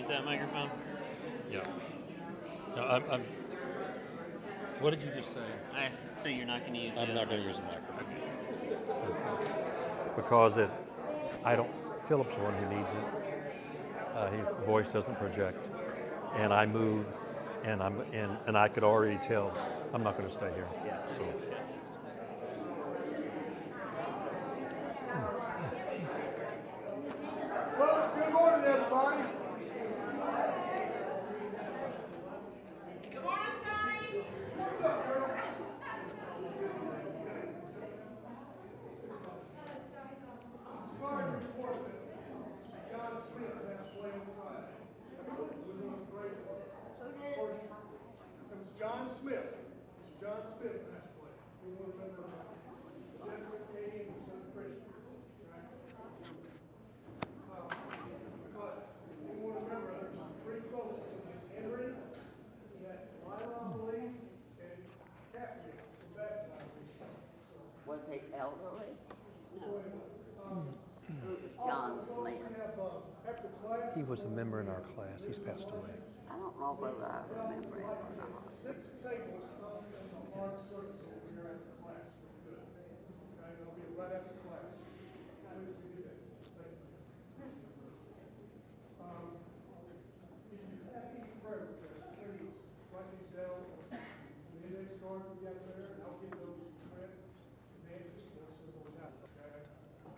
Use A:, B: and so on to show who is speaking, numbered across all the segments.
A: use that microphone?
B: Yeah. No, I'm, I'm, what did you just say?
A: I s- so you're not going to use.
B: I'm not going to use a microphone.
A: Okay.
B: Because it, I don't, Philip's the one who needs it. Uh, his voice doesn't project. And I move, and I'm, and, and I could already tell I'm not going to stay here.
A: Yeah.
B: So,
C: Folks, good morning, everybody. What's up, girl? Sorry to report that John Smith passed away on Friday. He was on a great one. Of course, It was John Smith. Mr. John Smith passed away. We want to remember Jessica, Katie, and her son Christian. Right? Uh, But we want to remember there's three folks. There's Henry, he had Lila, I believe, and Kathy from Baptist.
D: Was he elderly?
C: So anyway, um,
D: Who was John
C: also, we
D: Smith?
C: have, uh, after class.
B: he was a member in our class. He's passed away.
D: I don't know whether I remember him or not.
C: Six tables come from the hard service over here after class. Good. Okay, they'll be right after class. As soon as we do that. Thank you. Um, if you have any prayer requests, please write these down. The index cards we got there, and I'll get those to Brent, Nancy, and we'll send those out, okay?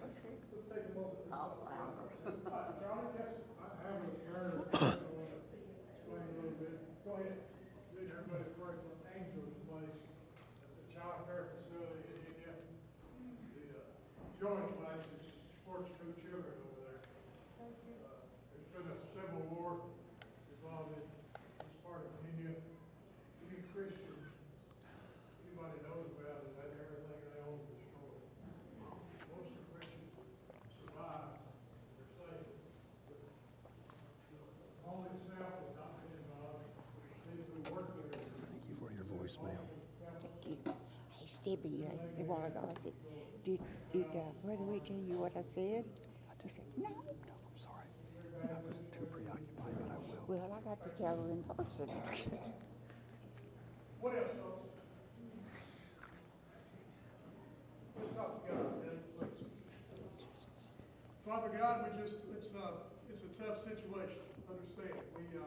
C: Let's take a moment.
D: Oh, wow.
C: Uh, Charlie, yes, I have a prayer. I want to explain a little bit. Go ahead.
E: Did everybody pray for Angel's Place? It's a child care facility in India. The uh, Joint Place is supports two children over there. Uh, There's been a civil war involved in this part of India. Any Christian, anybody knows about it, had everything they own destroyed. Most of the Christians survived, they're safe. The Holy staff has not been involved. People who work there
B: Thank you for your voicemail.
F: Thank you. Hey, Stevie, uh, a while ago, I said, did, did uh, Brother Ray tell you what I said? I He said, no.
B: No, I'm sorry. I was too preoccupied, but I will.
F: Well, I got to tell her in person.
C: What else, folks? Let's talk to God, then, please. Father God, we just, it's, uh, it's a tough situation, understand, we, uh,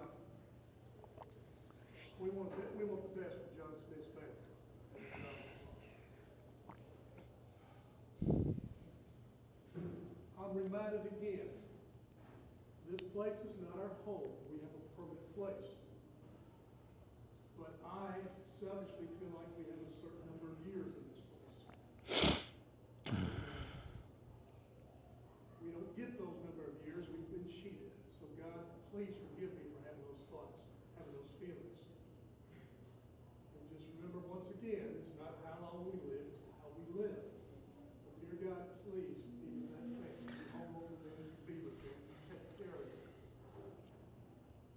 C: we want, the- we want the best for John Smith's Reminded again, this place is not our home, we have a permanent place. But I selfishly feel like we have a certain number of years in this place. We don't get those number of years, we've been cheated. So God, please forgive me for having those thoughts, having those feelings. And just remember once again, it's not how long we live, it's how we live. So dear God, please be with that family, be home over them, be with them, take care of them.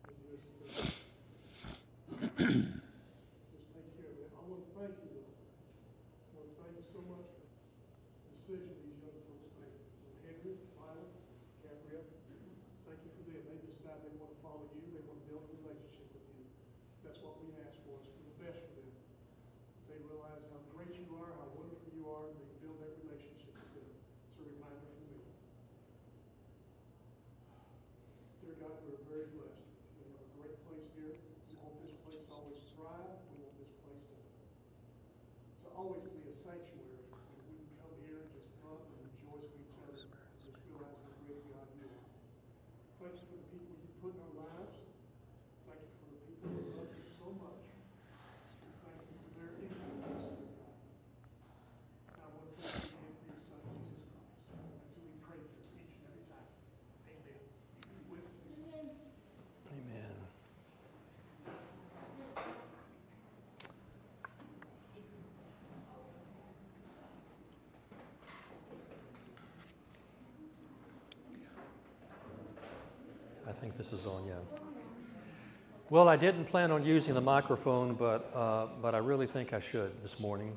C: And just, uh, just take care of it. I want to thank you, though. I want to thank you so much for the decision these young folks made. Henry, Lila, Gabrielle, thank you for them. They decide they want to follow you, they want to build a relationship with you. That's what we ask for, is for the best for them. They realize how great you are, how wonderful you are, and they build that relationship with them. It's a reminder for me. Dear God, we're very blessed. We have a great place here. We want this place to always thrive. We want this place to, to always be a sanctuary. That we can come here and just love and rejoice with each other. and Just realize how great God you are. Thank you for the people you put in our lives. Thank you for the people who love you so much. Thank you for their influence. And I want to thank you again for your son, Jesus Christ. That's who we pray for each and every time. Amen. With me.
B: Amen. I think this is on, yeah. Well, I didn't plan on using the microphone, but, uh, but I really think I should this morning.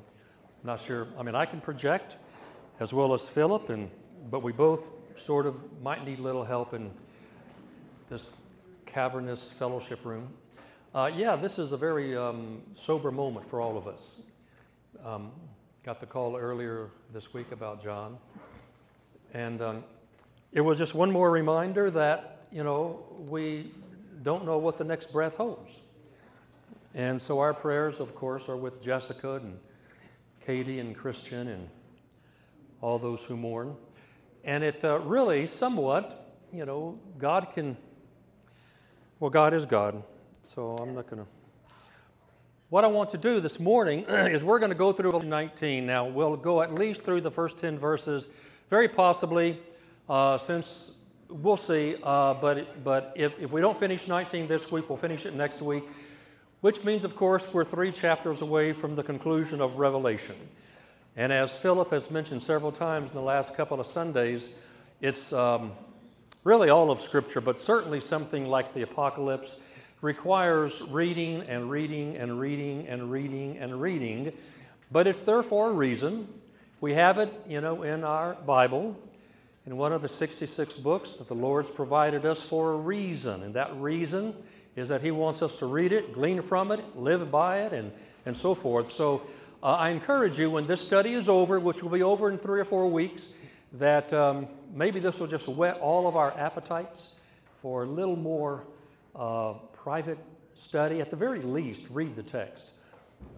B: I'm not sure, I mean, I can project as well as Philip, and, but we both sort of might need a little help in this cavernous fellowship room. Uh, yeah, this is a very um, sober moment for all of us. Um, got the call earlier this week about John. And um, it was just one more reminder that, you know, we don't know what the next breath holds. And so our prayers, of course, are with Jessica and Katie and Christian and all those who mourn. And it uh, really, somewhat, you know, God can, well, God is God. So I'm not going to. What I want to do this morning is we're going to go through 19. Now, we'll go at least through the first 10 verses, very possibly, uh, since we'll see. Uh, but but if, if we don't finish 19 this week, we'll finish it next week, which means, of course, we're three chapters away from the conclusion of Revelation. And as Philip has mentioned several times in the last couple of Sundays, it's um, really all of Scripture, but certainly something like the Apocalypse requires reading and reading and reading and reading and reading, but it's there for a reason. We have it, you know, in our Bible, in one of the 66 books that the Lord's provided us for a reason, and that reason is that He wants us to read it, glean from it, live by it, and, and so forth. So uh, I encourage you when this study is over, which will be over in three or four weeks, that um, maybe this will just whet all of our appetites for a little more uh, private study. At the very least, read the text.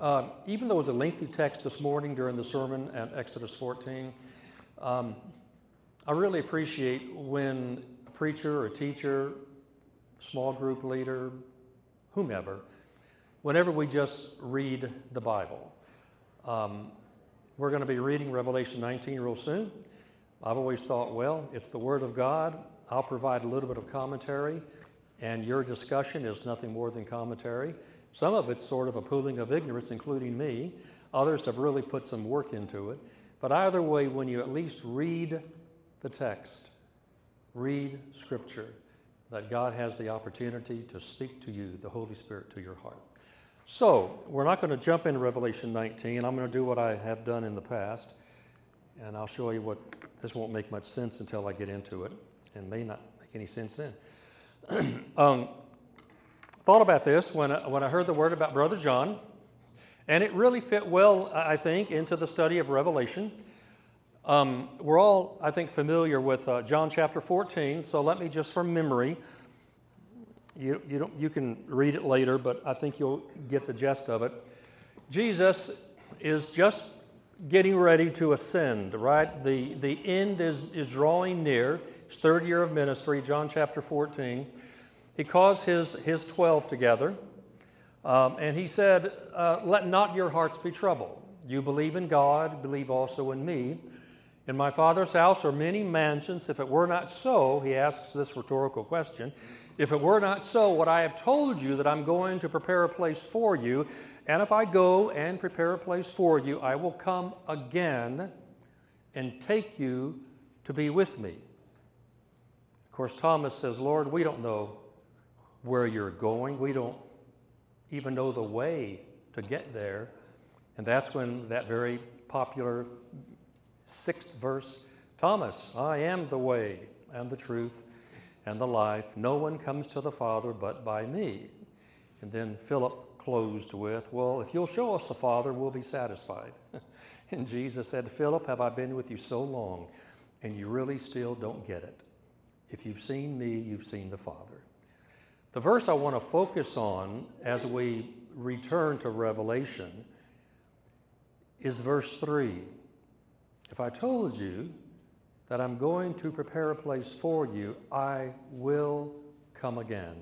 B: Uh, even though it was a lengthy text this morning during the sermon at Exodus 14, um, I really appreciate when a preacher or a teacher, small group leader, whomever, whenever we just read the Bible. Um, we're going to be reading Revelation 19 real soon. I've always thought, well, it's the Word of God. I'll provide a little bit of commentary, and your discussion is nothing more than commentary. Some of it's sort of a pooling of ignorance, including me. Others have really put some work into it. But either way, when you at least read the text, read Scripture, that God has the opportunity to speak to you, the Holy Spirit, to your heart. So, we're not going to jump into Revelation 19. I'm going to do what I have done in the past, and I'll show you what this won't make much sense until I get into it, and may not make any sense then. um, thought about this when I, when I heard the word about Brother John, and it really fit well, I think, into the study of Revelation. Um, we're all, I think, familiar with uh, John chapter 14, so let me just from memory you, you, don't, you can read it later, but I think you'll get the gist of it. Jesus is just getting ready to ascend, right? The, the end is, is drawing near. His third year of ministry, John chapter 14. He calls his, his 12 together, um, and he said, uh, Let not your hearts be troubled. You believe in God, believe also in me. In my Father's house are many mansions. If it were not so, he asks this rhetorical question if it were not so, what I have told you that I'm going to prepare a place for you, and if I go and prepare a place for you, I will come again and take you to be with me. Of course, Thomas says, Lord, we don't know where you're going. We don't even know the way to get there. And that's when that very popular sixth verse Thomas, I am the way and the truth and the life. No one comes to the Father but by me. And then Philip closed with, Well, if you'll show us the Father, we'll be satisfied. and Jesus said, Philip, have I been with you so long, and you really still don't get it? If you've seen me, you've seen the Father. The verse I want to focus on as we return to Revelation is verse 3. If I told you that I'm going to prepare a place for you, I will come again.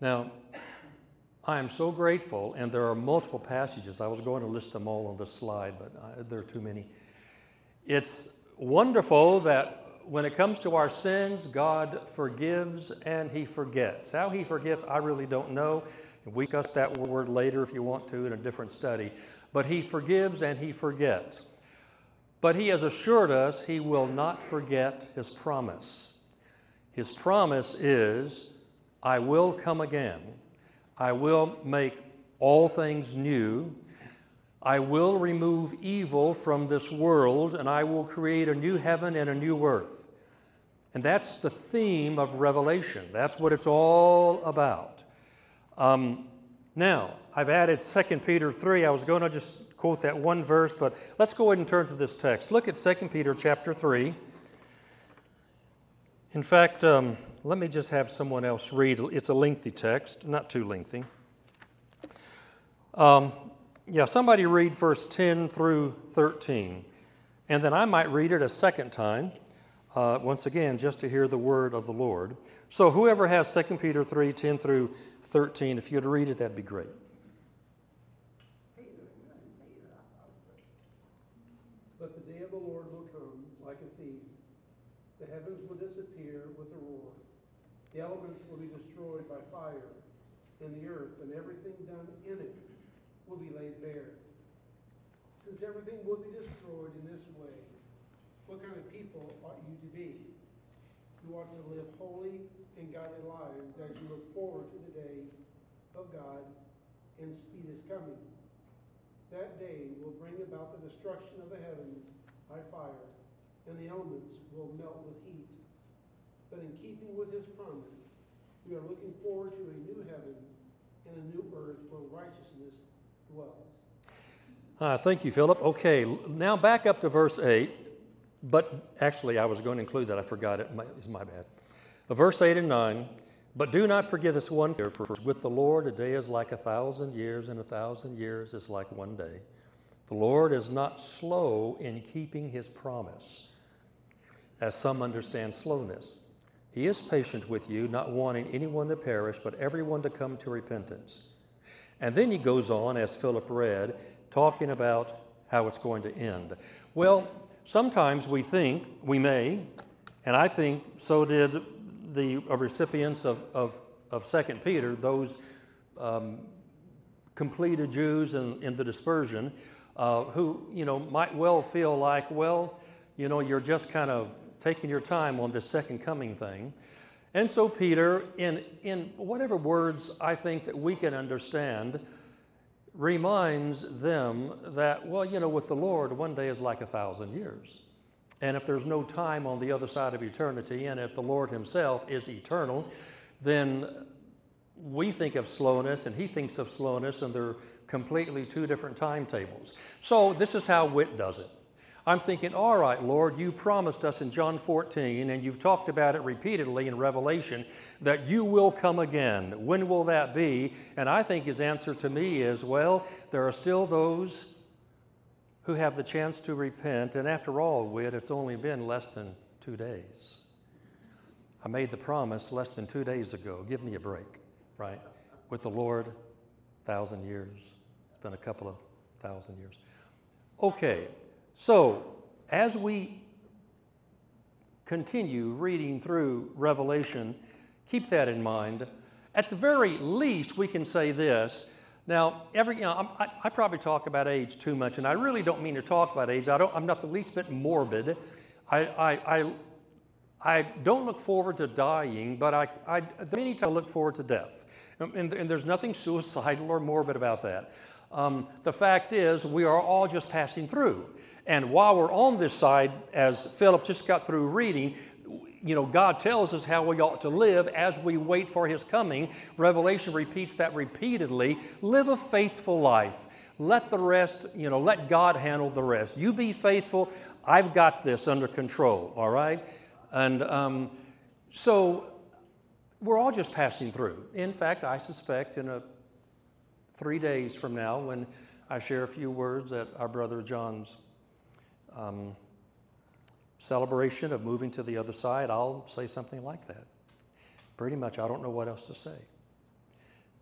B: Now, I am so grateful, and there are multiple passages. I was going to list them all on this slide, but I, there are too many. It's wonderful that when it comes to our sins, God forgives and He forgets. How He forgets, I really don't know. We discuss that word later if you want to in a different study. But He forgives and He forgets. But he has assured us he will not forget his promise. His promise is, I will come again. I will make all things new. I will remove evil from this world, and I will create a new heaven and a new earth. And that's the theme of Revelation. That's what it's all about. Um, now, I've added 2 Peter 3. I was going to just quote that one verse, but let's go ahead and turn to this text. Look at 2 Peter chapter 3. In fact, um, let me just have someone else read. It's a lengthy text, not too lengthy. Um, yeah, somebody read verse 10 through 13. And then I might read it a second time, uh, once again, just to hear the word of the Lord. So whoever has 2 Peter 3 10 through 13, if you'd read it, that'd be great.
G: But the day of the Lord will come like a thief. The heavens will disappear with a roar. The elements will be destroyed by fire, and the earth and everything done in it will be laid bare. Since everything will be destroyed in this way, what kind of people ought you to be? You ought to live holy and godly lives as you look forward to the day of God and speed is coming. That day will bring about the destruction of the heavens by fire, and the elements will melt with heat. But in keeping with his promise, we are looking forward to a new heaven and a new earth where righteousness dwells.
B: Uh, thank you, Philip. Okay, now back up to verse 8. But actually, I was going to include that. I forgot it. My, it's my bad. Uh, verse 8 and 9. But do not forget this one thing, for with the Lord a day is like a thousand years, and a thousand years is like one day. The Lord is not slow in keeping his promise, as some understand slowness. He is patient with you, not wanting anyone to perish, but everyone to come to repentance. And then he goes on, as Philip read, talking about how it's going to end. Well, sometimes we think, we may, and I think so did the recipients of, of, of 2 Peter, those um, completed Jews in, in the dispersion, uh, who, you know, might well feel like, well, you know, you're just kind of taking your time on this second coming thing. And so Peter, in, in whatever words I think that we can understand, reminds them that, well, you know, with the Lord, one day is like a thousand years. And if there's no time on the other side of eternity, and if the Lord Himself is eternal, then we think of slowness and He thinks of slowness, and they're completely two different timetables. So this is how Witt does it. I'm thinking, all right, Lord, you promised us in John 14, and you've talked about it repeatedly in Revelation, that you will come again. When will that be? And I think his answer to me is, well, there are still those who have the chance to repent. And after all, Witt, it's only been less than two days. I made the promise less than two days ago. Give me a break, right? With the Lord, thousand years. A couple of thousand years. Okay, so as we continue reading through Revelation, keep that in mind. At the very least, we can say this now, every, you know, I, I probably talk about age too much, and I really don't mean to talk about age. I don't, I'm not the least bit morbid. I, I, I, I don't look forward to dying, but I, I, many times I look forward to death. And, and there's nothing suicidal or morbid about that. Um, the fact is, we are all just passing through. And while we're on this side, as Philip just got through reading, you know, God tells us how we ought to live as we wait for His coming. Revelation repeats that repeatedly. Live a faithful life. Let the rest, you know, let God handle the rest. You be faithful. I've got this under control, all right? And um, so we're all just passing through. In fact, I suspect in a three days from now, when I share a few words at our brother John's um, celebration of moving to the other side, I'll say something like that. Pretty much, I don't know what else to say.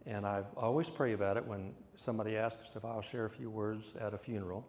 B: And I always pray about it when somebody asks if I'll share a few words at a funeral.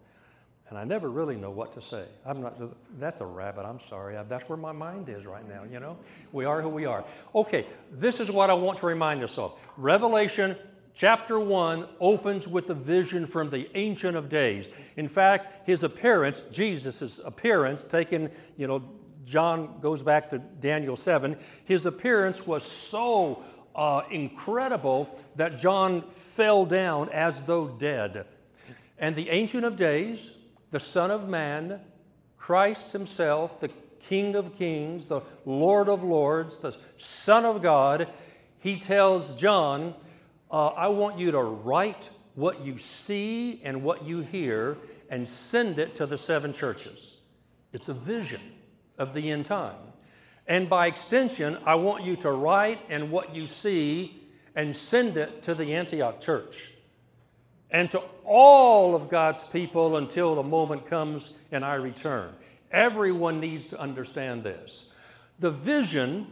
B: And I never really know what to say. I'm not, that's a rabbit, I'm sorry. That's where my mind is right now, you know? We are who we are. Okay, this is what I want to remind us of Revelation chapter 1 opens with a vision from the Ancient of Days. In fact, his appearance, Jesus' appearance, taken, you know, John goes back to Daniel 7, his appearance was so uh, incredible that John fell down as though dead. And the Ancient of Days, the Son of Man, Christ Himself, the King of Kings, the Lord of Lords, the Son of God, he tells John, uh, I want you to write what you see and what you hear and send it to the seven churches. It's a vision of the end time. And by extension, I want you to write and what you see and send it to the Antioch church and to all of God's people until the moment comes and I return. Everyone needs to understand this. The vision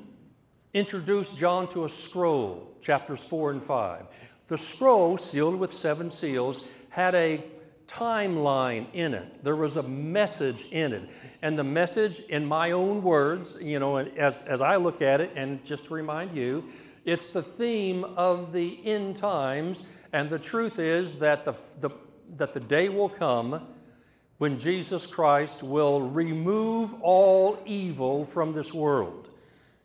B: introduced John to a scroll, chapters 4 and 5. The scroll, sealed with seven seals, had a timeline in it. There was a message in it. And the message, in my own words, you know, as, as I look at it, and just to remind you, it's the theme of the end times. And the truth is that the, the, that the day will come when Jesus Christ will remove all evil from this world.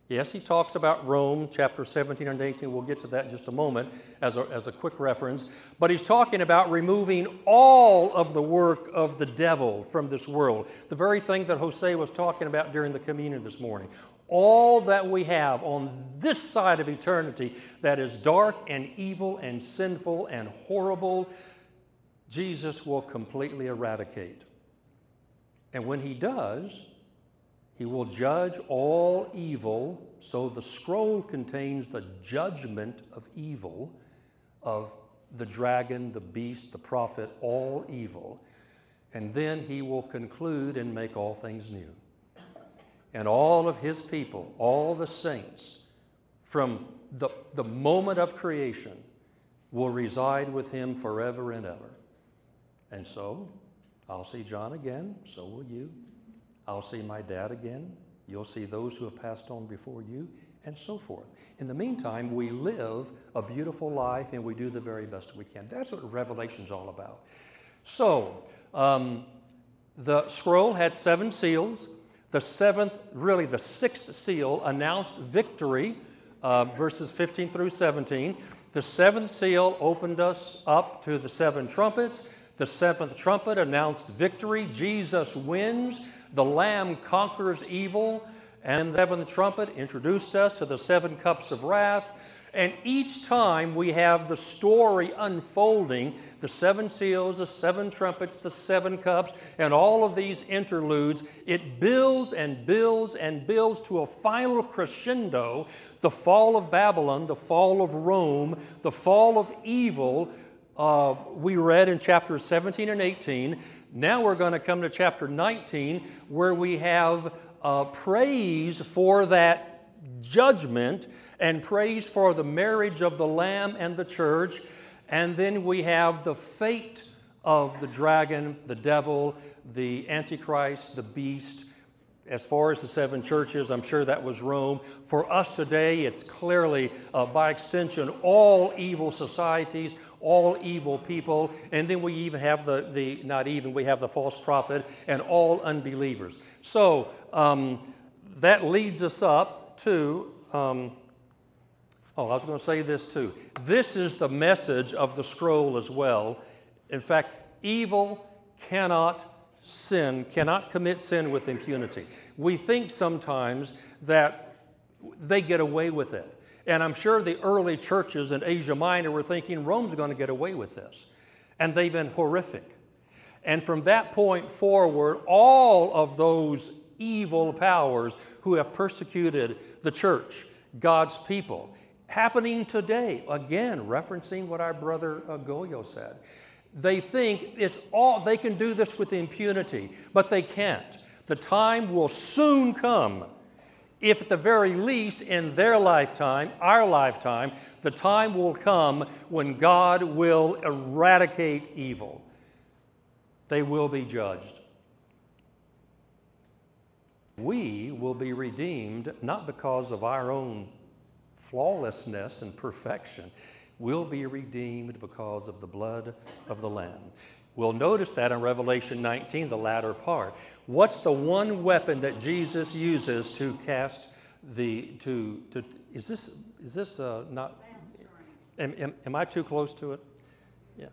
B: Yes, he talks about Rome, chapter 17 and 18. We'll get to that in just a moment as a, as a quick reference. But he's talking about removing all of the work of the devil from this world. The very thing that Jose was talking about during the communion this morning. All that we have on this side of eternity that is dark and evil and sinful and horrible, Jesus will completely eradicate. And when he does, he will judge all evil. So the scroll contains the judgment of evil, of the dragon, the beast, the prophet, all evil. And then he will conclude and make all things new. And all of his people, all the saints, from the, the moment of creation, will reside with him forever and ever. And so, I'll see John again, so will you. I'll see my dad again. You'll see those who have passed on before you, and so forth. In the meantime, we live a beautiful life and we do the very best we can. That's what Revelation's all about. So, um, the scroll had seven seals. The seventh, really the sixth seal, announced victory, uh, verses 15 through 17. The seventh seal opened us up to the seven trumpets. The seventh trumpet announced victory. Jesus wins. The Lamb conquers evil, and the seventh trumpet introduced us to the seven cups of wrath. And each time we have the story unfolding the seven seals, the seven trumpets, the seven cups, and all of these interludes. It builds and builds and builds to a final crescendo the fall of Babylon, the fall of Rome, the fall of evil. Uh, we read in chapters 17 and 18. Now we're going to come to chapter 19 where we have uh, praise for that judgment and praise for the marriage of the Lamb and the church. And then we have the fate of the dragon, the devil, the Antichrist, the beast. As far as the seven churches, I'm sure that was Rome. For us today, it's clearly, uh, by extension, all evil societies, all evil people, and then we even have the, the not even, we have the false prophet and all unbelievers. So um, that leads us up to, um, oh, I was going to say this too. This is the message of the scroll as well. In fact, evil cannot sin, cannot commit sin with impunity. We think sometimes that they get away with it. And I'm sure the early churches in Asia Minor were thinking Rome's going to get away with this. And they've been horrific. And from that point forward, all of those evil powers who have persecuted the church, God's people, happening today, again, referencing what our brother uh, Goyo said. They think it's all, they can do this with impunity, but they can't. The time will soon come if at the very least in their lifetime, our lifetime, the time will come when God will eradicate evil. They will be judged. We will be redeemed not because of our own flawlessness and perfection. We'll be redeemed because of the blood of the Lamb. We'll notice that in Revelation 19, the latter part. What's the one weapon that Jesus uses to cast the to to? Is this is this uh, not? Am, am, am, I too close to it? Yeah.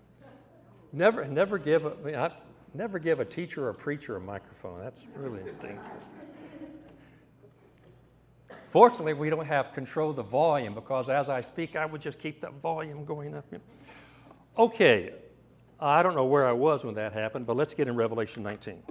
B: Never never give a I, never give a teacher or preacher a microphone. That's really dangerous. Fortunately, we don't have control of the volume because as I speak, I would just keep that volume going up. Okay, I don't know where I was when that happened, but let's get in Revelation 19.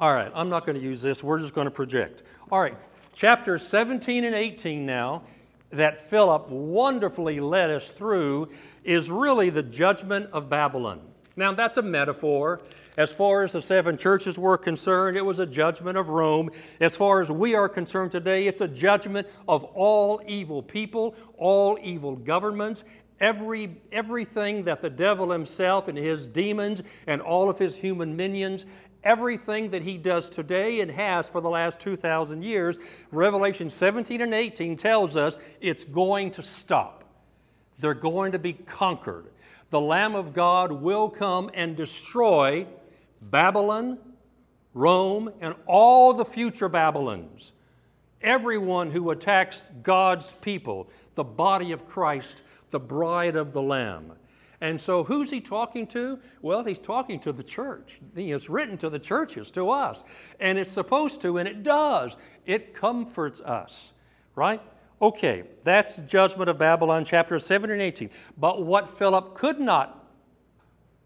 B: All right, I'm not going to use this. We're just going to project. All right, chapter 17 and 18 now, that Philip wonderfully led us through, is really the judgment of Babylon. Now, that's a metaphor. As far as the seven churches were concerned, it was a judgment of Rome. As far as we are concerned today, it's a judgment of all evil people, all evil governments, every, everything that the devil himself and his demons and all of his human minions everything that he does today and has for the last 2,000 years, Revelation 17 and 18 tells us it's going to stop. They're going to be conquered. The Lamb of God will come and destroy Babylon, Rome, and all the future Babylons. Everyone who attacks God's people, the body of Christ, the bride of the Lamb. And so, who's he talking to? Well, he's talking to the church. It's written to the churches, to us. And it's supposed to, and it does. It comforts us, right? Okay, that's judgment of Babylon, chapter 7 and 18. But what Philip could not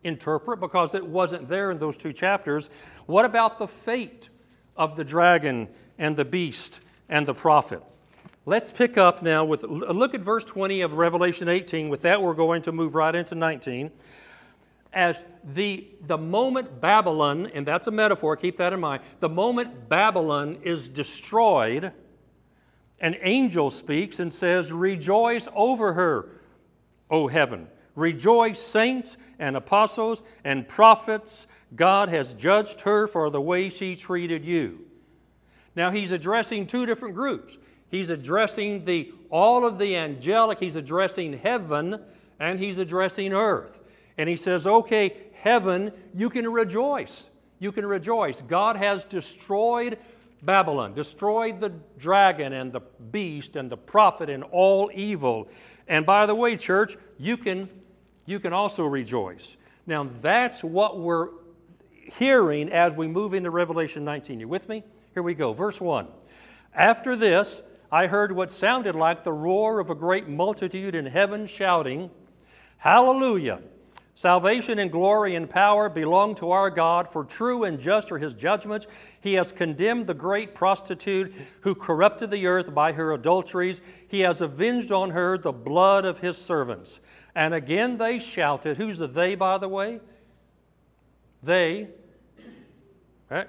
B: interpret, because it wasn't there in those two chapters, what about the fate of the dragon and the beast and the prophet? Let's pick up now with look at verse 20 of Revelation 18. With that, we're going to move right into 19. As the, the moment Babylon, and that's a metaphor, keep that in mind, the moment Babylon is destroyed, an angel speaks and says, Rejoice over her, O heaven. Rejoice, saints and apostles and prophets. God has judged her for the way she treated you. Now, he's addressing two different groups. He's addressing the, all of the angelic, he's addressing heaven, and he's addressing earth. And he says, okay, heaven, you can rejoice. You can rejoice. God has destroyed Babylon, destroyed the dragon and the beast and the prophet and all evil. And by the way, church, you can, you can also rejoice. Now, that's what we're hearing as we move into Revelation 19. You with me? Here we go. Verse 1. After this, I heard what sounded like the roar of a great multitude in heaven shouting, Hallelujah! Salvation and glory and power belong to our God, for true and just are his judgments. He has condemned the great prostitute who corrupted the earth by her adulteries. He has avenged on her the blood of his servants. And again they shouted. Who's the they, by the way? They, right?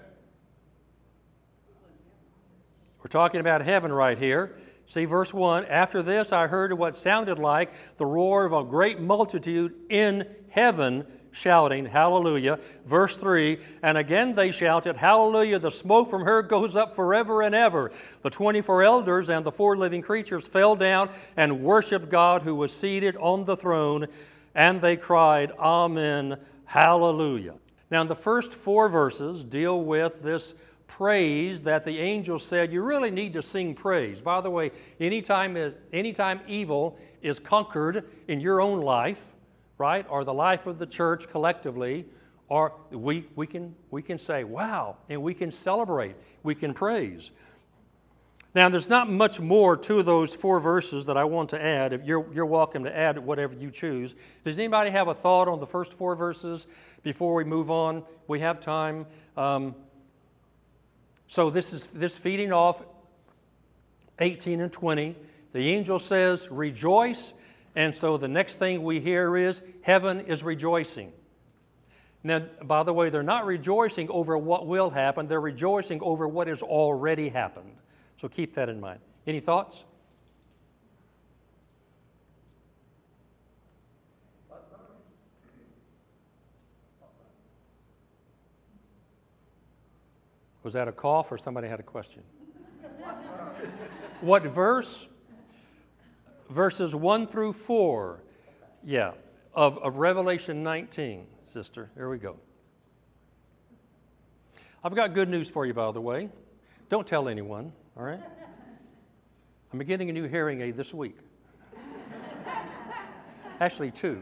B: We're talking about heaven right here. See, verse 1 After this, I heard what sounded like the roar of a great multitude in heaven shouting, Hallelujah. Verse 3 And again they shouted, Hallelujah. The smoke from her goes up forever and ever. The 24 elders and the four living creatures fell down and worshiped God who was seated on the throne, and they cried, Amen. Hallelujah. Now, the first four verses deal with this praise that the angel said you really need to sing praise. By the way, anytime, anytime evil is conquered in your own life, right, or the life of the church collectively, or we, we, can, we can say, wow, and we can celebrate, we can praise. Now, there's not much more to those four verses that I want to add. If you're, you're welcome to add whatever you choose. Does anybody have a thought on the first four verses before we move on? We have time. Um, so this is this feeding off 18 and 20. The angel says, Rejoice. And so the next thing we hear is, Heaven is rejoicing. Now, by the way, they're not rejoicing over what will happen, they're rejoicing over what has already happened. So keep that in mind. Any thoughts? Was that a cough or somebody had a question? what verse? Verses 1 through 4, yeah, of, of Revelation 19, sister. Here we go. I've got good news for you, by the way. Don't tell anyone, all right? I'm getting a new hearing aid this week. Actually, two.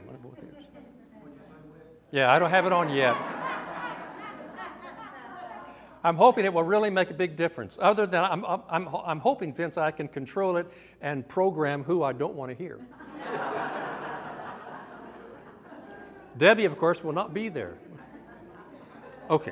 B: Yeah, I don't have it on yet. I'm hoping it will really make a big difference. Other than I'm, I'm, I'm, hoping, Vince, I can control it and program who I don't want to hear. Debbie, of course, will not be there. Okay.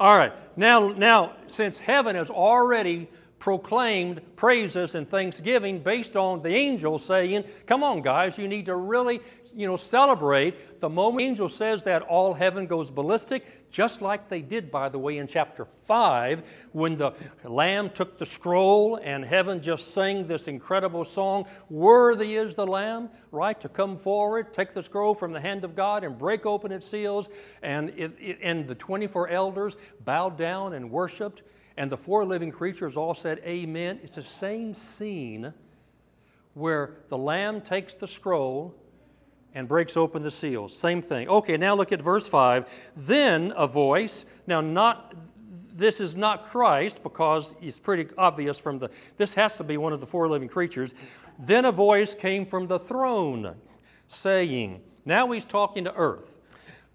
B: All right. Now, now, since heaven has already proclaimed praises and thanksgiving based on the angel saying, "Come on, guys, you need to really, you know, celebrate." The moment the angel says that, all heaven goes ballistic, just like they did, by the way, in chapter five, when the Lamb took the scroll and heaven just sang this incredible song, "Worthy is the Lamb," right, to come forward, take the scroll from the hand of God, and break open its seals, and it, it, and the twenty-four elders bowed down and worshipped and the four living creatures all said, Amen. It's the same scene where the Lamb takes the scroll and breaks open the seals. Same thing. Okay, now look at verse 5. Then a voice, now, not. This is not Christ because it's pretty obvious from the. This has to be one of the four living creatures. Then a voice came from the throne saying, Now he's talking to earth.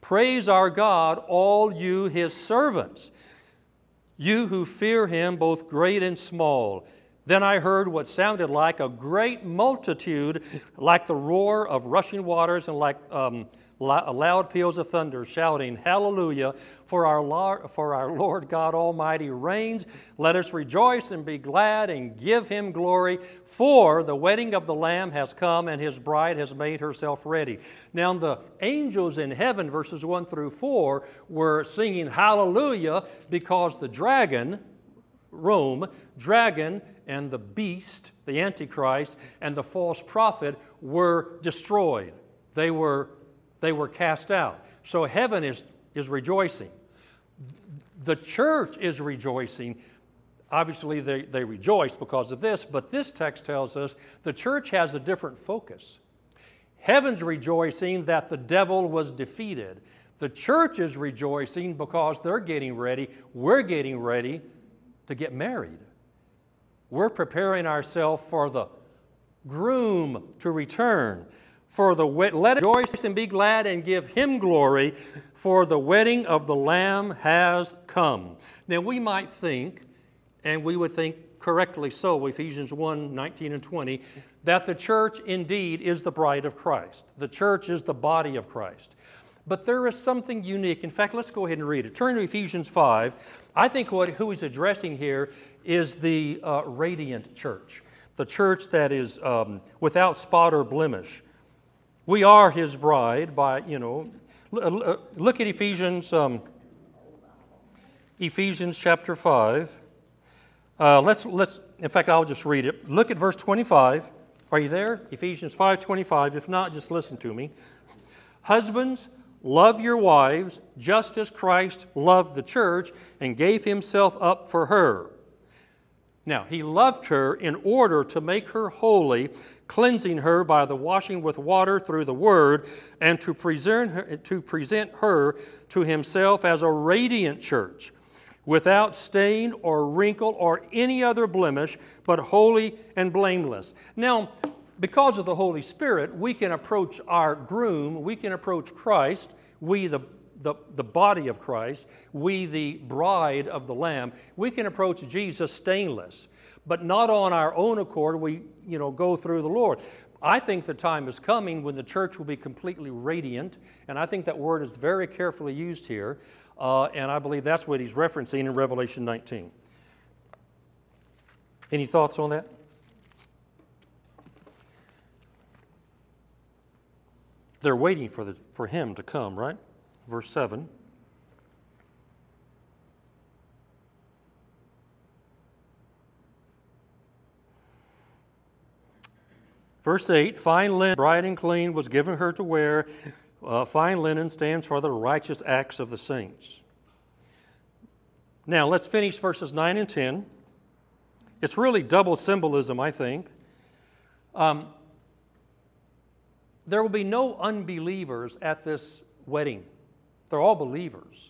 B: Praise our God, all you his servants you who fear him, both great and small. Then I heard what sounded like a great multitude, like the roar of rushing waters and like um, loud peals of thunder, shouting, Hallelujah, for our, Lord, for our Lord God Almighty reigns. Let us rejoice and be glad and give him glory, for the wedding of the Lamb has come and his bride has made herself ready. Now, the angels in heaven, verses 1 through 4, were singing Hallelujah because the dragon, Rome, dragon, and the beast, the Antichrist, and the false prophet were destroyed. They were, they were cast out. So heaven is, is rejoicing. The church is rejoicing. Obviously, they, they rejoice because of this, but this text tells us the church has a different focus. Heaven's rejoicing that the devil was defeated. The church is rejoicing because they're getting ready. We're getting ready to get married. We're preparing ourselves for the groom to return. For the let rejoice and be glad and give him glory, for the wedding of the Lamb has come. Now we might think, and we would think correctly so, Ephesians 1 19 and 20, that the church indeed is the bride of Christ. The church is the body of Christ. But there is something unique. In fact, let's go ahead and read it. Turn to Ephesians 5. I think what, who he's addressing here is the uh, radiant church, the church that is um, without spot or blemish. We are his bride by, you know, uh, look at Ephesians, um, Ephesians chapter 5. Uh, let's, let's, in fact, I'll just read it. Look at verse 25. Are you there? Ephesians 5.25. If not, just listen to me. Husbands, Love your wives just as Christ loved the church and gave himself up for her. Now, he loved her in order to make her holy, cleansing her by the washing with water through the word, and to present her to, present her to himself as a radiant church, without stain or wrinkle or any other blemish, but holy and blameless. Now, because of the Holy Spirit, we can approach our groom, we can approach Christ, we, the, the, the body of Christ, we, the bride of the Lamb, we can approach Jesus stainless, but not on our own accord. We, you know, go through the Lord. I think the time is coming when the church will be completely radiant, and I think that word is very carefully used here, uh, and I believe that's what he's referencing in Revelation 19. Any thoughts on that? They're waiting for, the, for him to come, right? Verse 7. Verse 8 Fine linen, bright and clean, was given her to wear. Uh, fine linen stands for the righteous acts of the saints. Now, let's finish verses 9 and 10. It's really double symbolism, I think. Um, there will be no unbelievers at this wedding. They're all believers.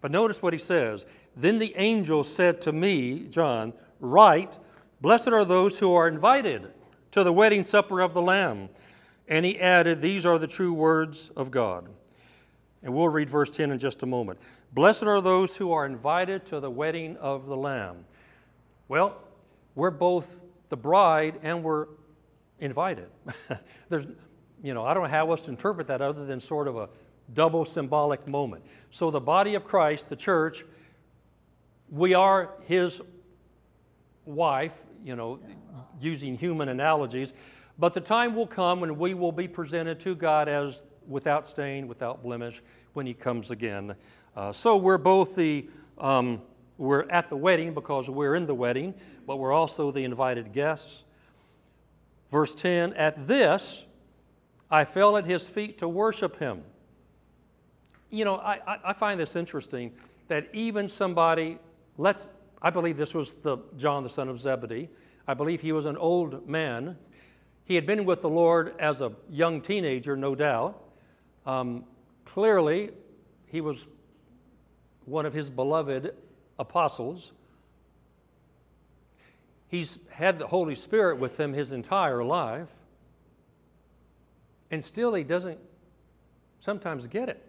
B: But notice what he says. Then the angel said to me, John, Write, Blessed are those who are invited to the wedding supper of the Lamb. And he added, These are the true words of God. And we'll read verse 10 in just a moment. Blessed are those who are invited to the wedding of the Lamb. Well, we're both the bride and we're invited. There's, you know, I don't know how else to interpret that other than sort of a double symbolic moment. So, the body of Christ, the church, we are his wife, you know, using human analogies, but the time will come when we will be presented to God as without stain, without blemish, when he comes again. Uh, so, we're both the um, we're at the wedding because we're in the wedding, but we're also the invited guests. Verse 10 At this, I fell at his feet to worship him. You know, I, I find this interesting that even somebody, let's, I believe this was the John, the son of Zebedee. I believe he was an old man. He had been with the Lord as a young teenager, no doubt. Um, clearly, he was one of his beloved apostles. He's had the Holy Spirit with him his entire life, and still he doesn't sometimes get it.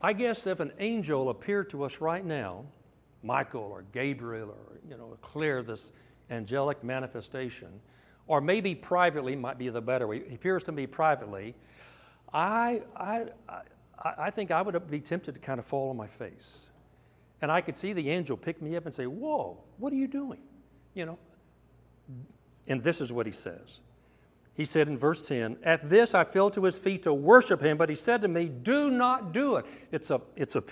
B: I guess if an angel appeared to us right now, Michael or Gabriel or you know clear this angelic manifestation, or maybe privately might be the better way. He appears to me privately. I, I, I, I think I would be tempted to kind of fall on my face. And I could see the angel pick me up and say, Whoa, what are you doing? You know? And this is what he says. He said in verse 10, At this I fell to his feet to worship him, but he said to me, Do not do it. It's a, it's a,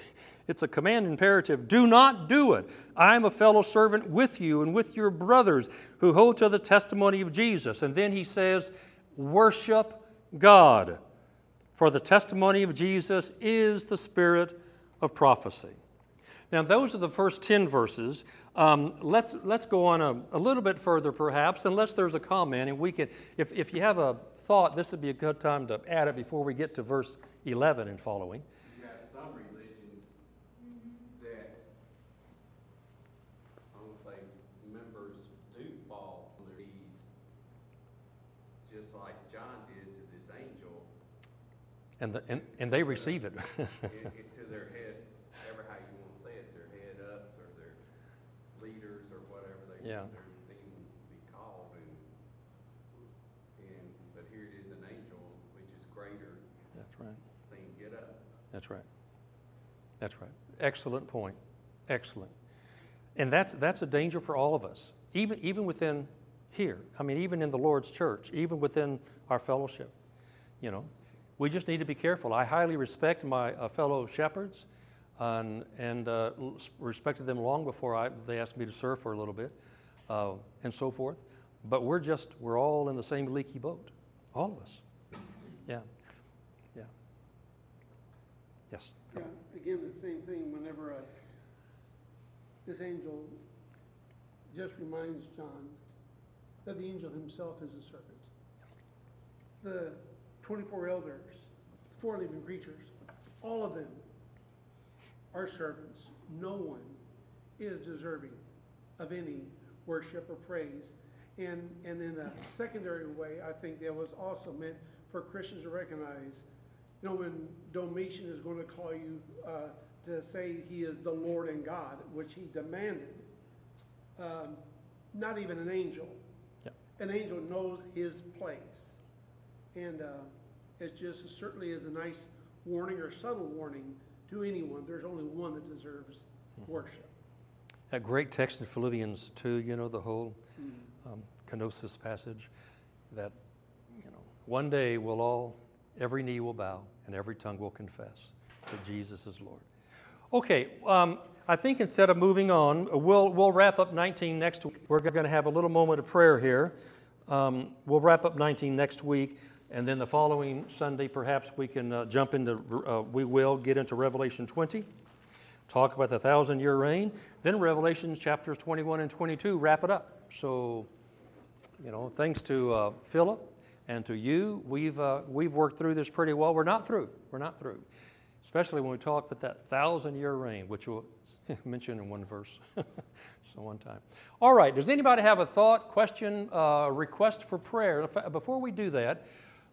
B: it's a command imperative. Do not do it. I am a fellow servant with you and with your brothers who hold to the testimony of Jesus. And then he says, Worship God. For the testimony of Jesus is the spirit of prophecy. Now, those are the first 10 verses. Um, let's, let's go on a, a, little bit further, perhaps, unless there's a comment. And we can, if, if you have a thought, this would be a good time to add it before we get to verse 11 and following.
H: You got some religions that, I don't say members do fall on their knees, just like John did to this angel.
B: And, the, and, and they receive it.
H: it, to their head, ever how you want to say it, their head ups or their leaders or whatever they,
B: Yeah.
H: they're be called. And, and, but here it is an angel, which is greater,
B: That's right.
H: saying, get up.
B: That's right. That's right. Excellent point. Excellent. And that's, that's a danger for all of us, even, even within here. I mean, even in the Lord's church, even within our fellowship. You know, we just need to be careful. I highly respect my uh, fellow shepherds and, and uh, respected them long before I, they asked me to serve for a little bit uh, and so forth. But we're just, we're all in the same leaky boat. All of us. Yeah. Yeah. Yes.
G: Yeah, again, the same thing whenever uh, this angel just reminds John that the angel himself is a servant. The 24 elders, four living creatures, all of them are servants. No one is deserving of any worship or praise. And, and in a secondary way, I think that was also meant for Christians to recognize you know, when Domitian is going to call you uh, to say he is the Lord and God, which he demanded, um, not even an angel.
B: Yeah.
G: An angel knows his place. And uh, it just certainly is a nice warning or subtle warning to anyone. There's only one that deserves worship.
B: That great text in Philippians 2, you know, the whole um, kenosis passage, that, you know, one day we'll all, every knee will bow and every tongue will confess that Jesus is Lord. Okay, um, I think instead of moving on, we'll, we'll wrap up 19 next week. We're going to have a little moment of prayer here. Um, we'll wrap up 19 next week, and then the following Sunday, perhaps we can uh, jump into, uh, we will get into Revelation 20 talk about the thousand year reign. Then Revelation chapters 21 and 22 wrap it up. So, you know, thanks to uh, Philip and to you, we've, uh, we've worked through this pretty well. We're not through. We're not through. Especially when we talk about that thousand year reign, which we'll mention in one verse. so, one time. All right, does anybody have a thought, question, uh, request for prayer? Before we do that,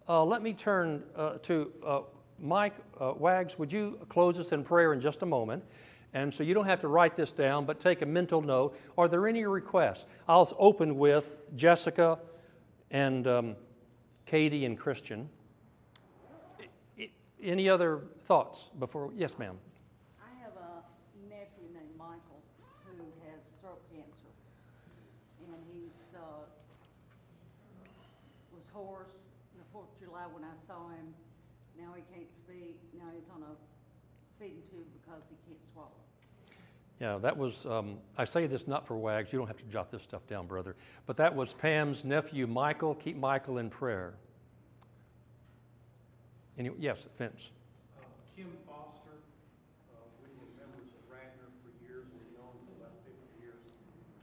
B: uh, let me turn uh, to uh, Mike uh, Wags, would you close us in prayer in just a moment? And so you don't have to write this down, but take a mental note. Are there any requests? I'll open with Jessica and um, Katie and Christian. Any other thoughts before? Yes, ma'am.
D: I have a nephew named Michael who has throat cancer. And he's, uh, was hoarse the Fourth of July when I saw him. Now he can't speak. Now he's on a feeding tube because he can't swallow.
B: Yeah, that was, um, I say this not for Wags, you don't have to jot this stuff down, brother, but that was Pam's nephew, Michael. Keep Michael in prayer. Any, yes, Vince.
G: Uh, Kim Foster, uh, we've been members of Radnor for years, and known for about fifty years.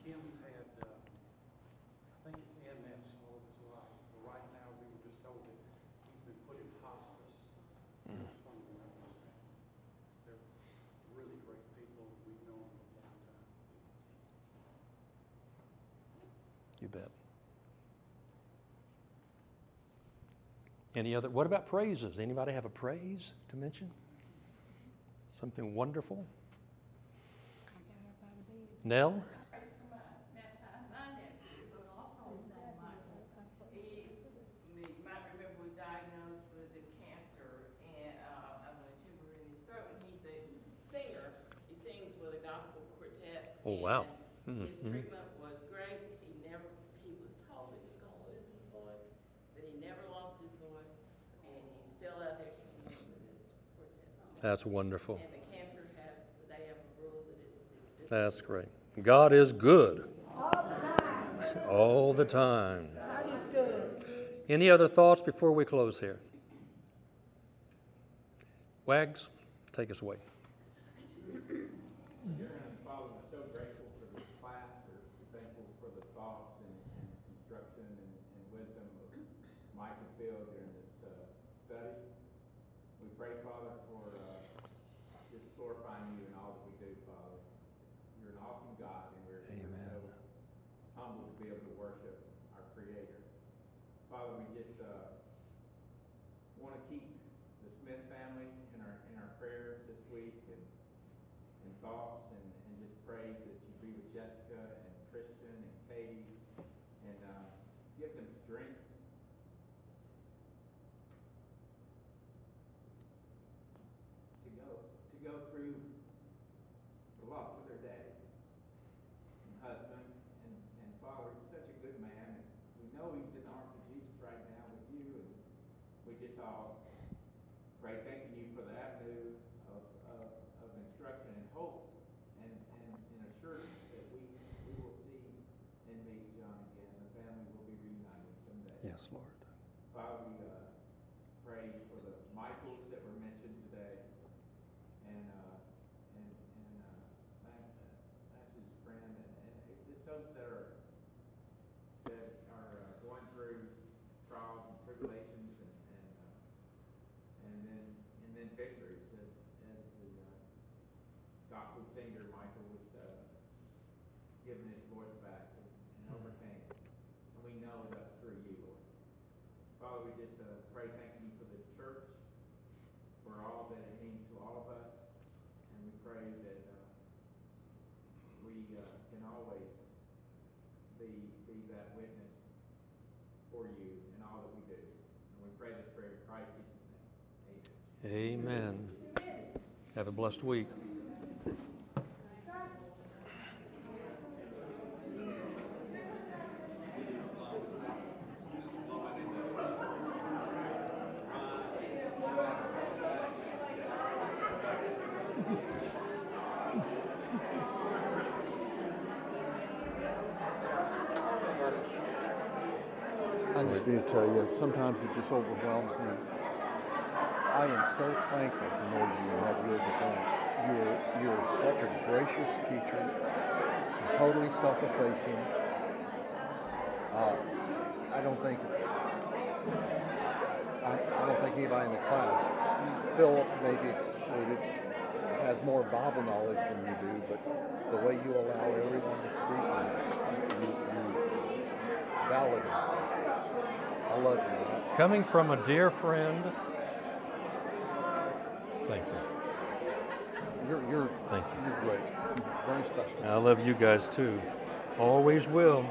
G: Kim's had, uh, I think it's MS all his life, but right now, we were just told that he's been put in hospice. I just wanted to know this. They're really great people, we've known for a long time.
B: You bet. Any other, what about praises? Anybody have a praise to mention? Something wonderful? Nell?
I: He, you might remember, was diagnosed with the cancer and, uh, of a tumor in his throat, and he's a singer. He sings with a gospel quartet.
B: Oh, wow.
I: and
B: Mhm,
I: His
B: mhm.
I: treatment was great. He never, he was told he was gonna lose his voice, but he never lost his voice, and he's still out there singing with his quartet.
B: That's wonderful.
I: And the cancer have, they have a rule that it, it's.
B: That's great. God is good. All the time. All the time.
F: God is good.
B: Any other thoughts before we close here? Wags, take us away.
J: Father, we're so grateful for this class. We're thankful for the thoughts and, and instruction and, and wisdom of Mike and Phil during this uh, study. We pray, Father, for uh, just glorifying you in all that we do, Father. You're an awesome God, and we're, we're so humbled to be able to worship our Creator. Father, we just uh, want to keep the Smith family in our in our prayers this week and and thoughts and, and just pray that you be with Jessica and Christian and Katie and uh, give them strength. To go to go through the loss of their daddy and husband and, and father, he's such a good man and we know he's in the arms of Jesus right now with you and we just all pray thanking you for the avenue of, of, of instruction and hope and, and, and assurance that we, we will see and meet John again. The family will be reunited someday.
B: Yes, Lord.
J: Father, we uh, pray for the Michaels that were mentioned today and, uh, and, and uh, Matt, uh, Max's friend and, and just those that are, that are uh, going through trials and tribulations and, and, uh, and then, and then victories as, as the uh, gospel singer Michael was uh, given his voice back and, and overcame. And we know that's through you, Lord. Father, we just uh, pray, thanking you for this church, for all that it means to all of us, and we pray that uh, we uh, can always be be that witness for you in all that we do. And we pray this prayer in Christ Jesus' name. Amen.
B: Have a blessed week.
K: I just need to tell you, sometimes it just overwhelms me. I am so thankful to know you and have you as a friend. You're, you're such a gracious teacher, totally self-effacing. Uh, I don't think it's, I, I don't think anybody in the class, Philip maybe excluded, has more Bible knowledge than you do, but the way you allow everyone to speak, you, you, you validate. I love you.
B: Coming from a dear friend
K: special.
L: I love you guys too. Always will.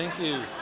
F: Thank you.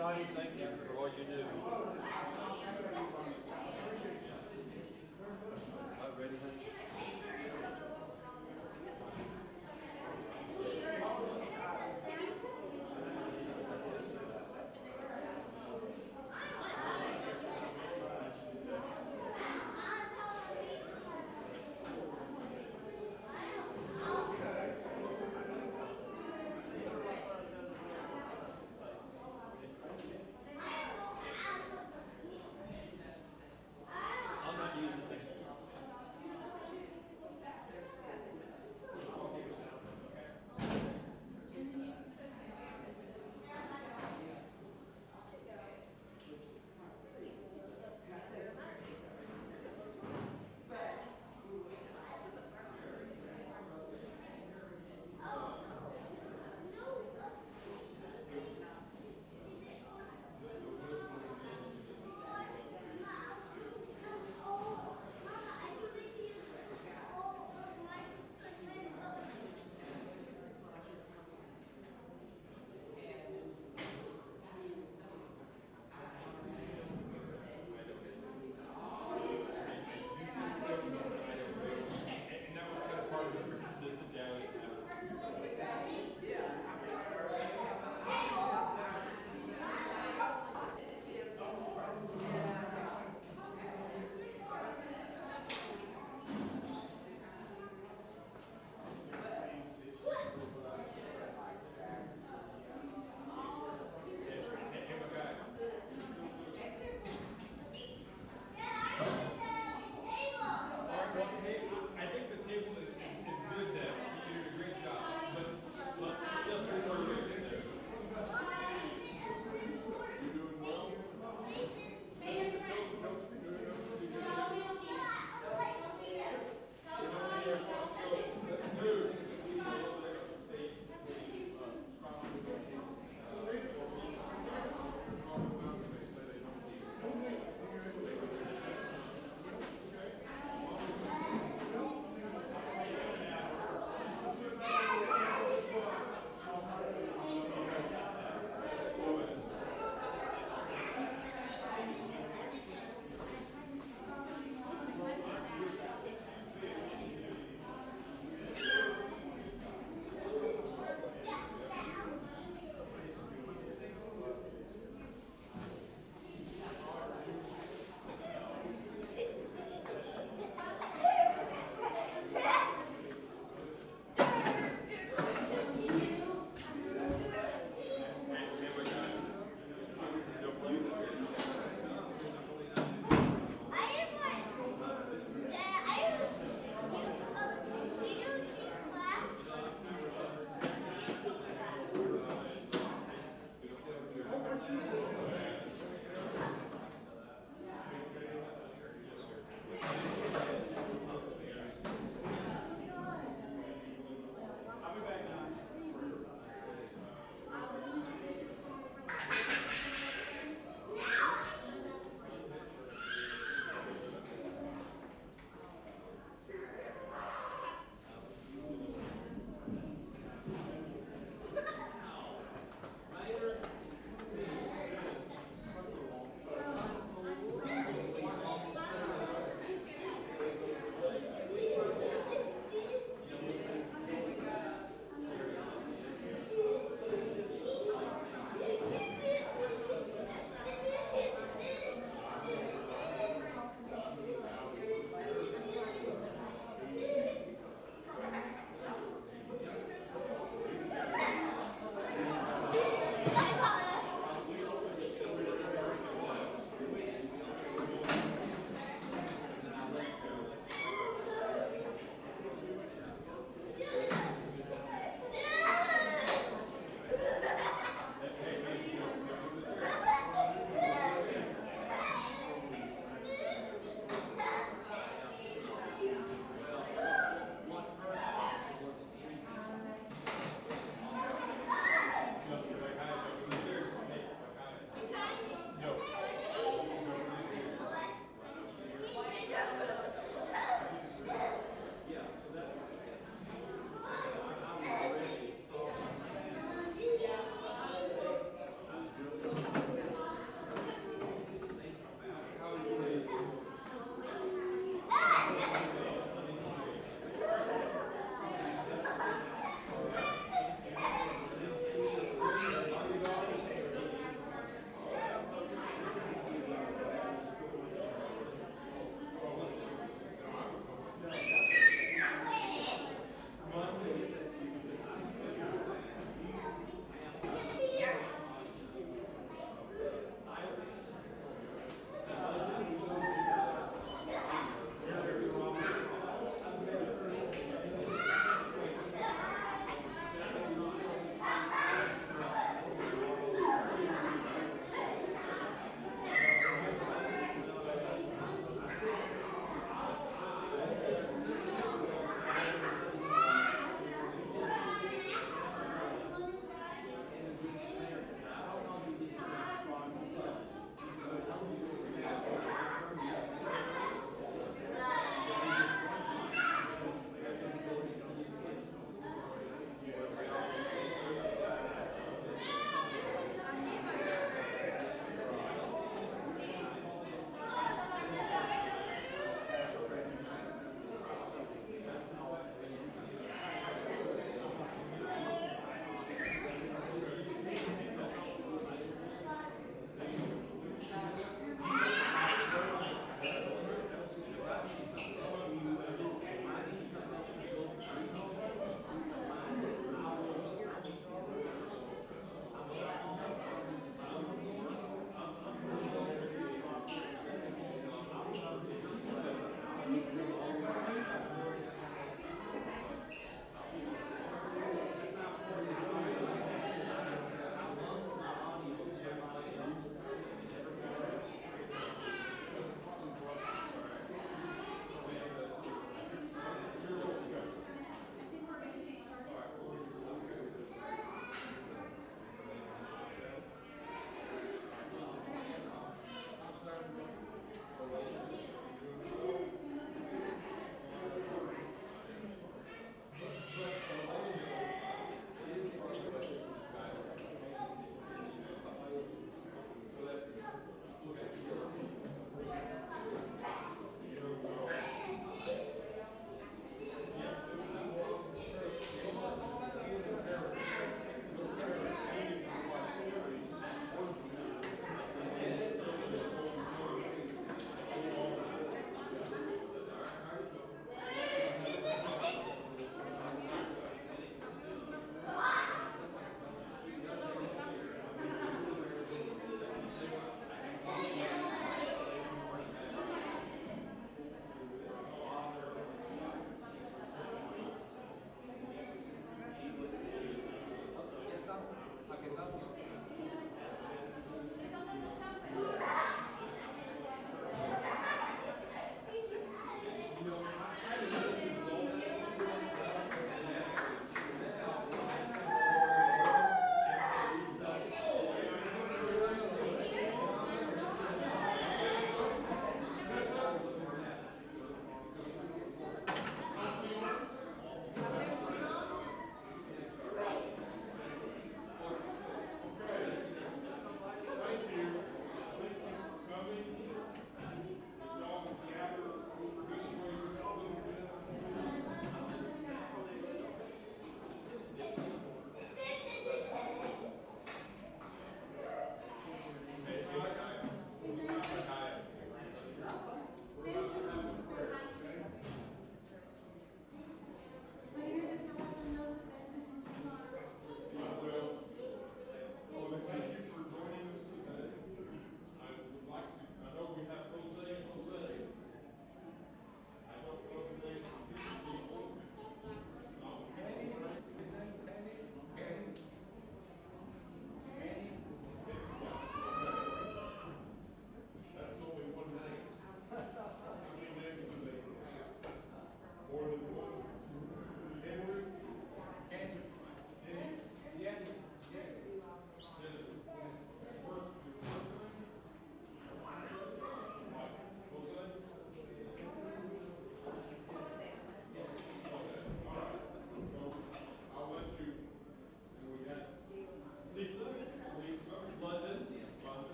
L: Scotty, thank you
F: for all you do. Ready, honey?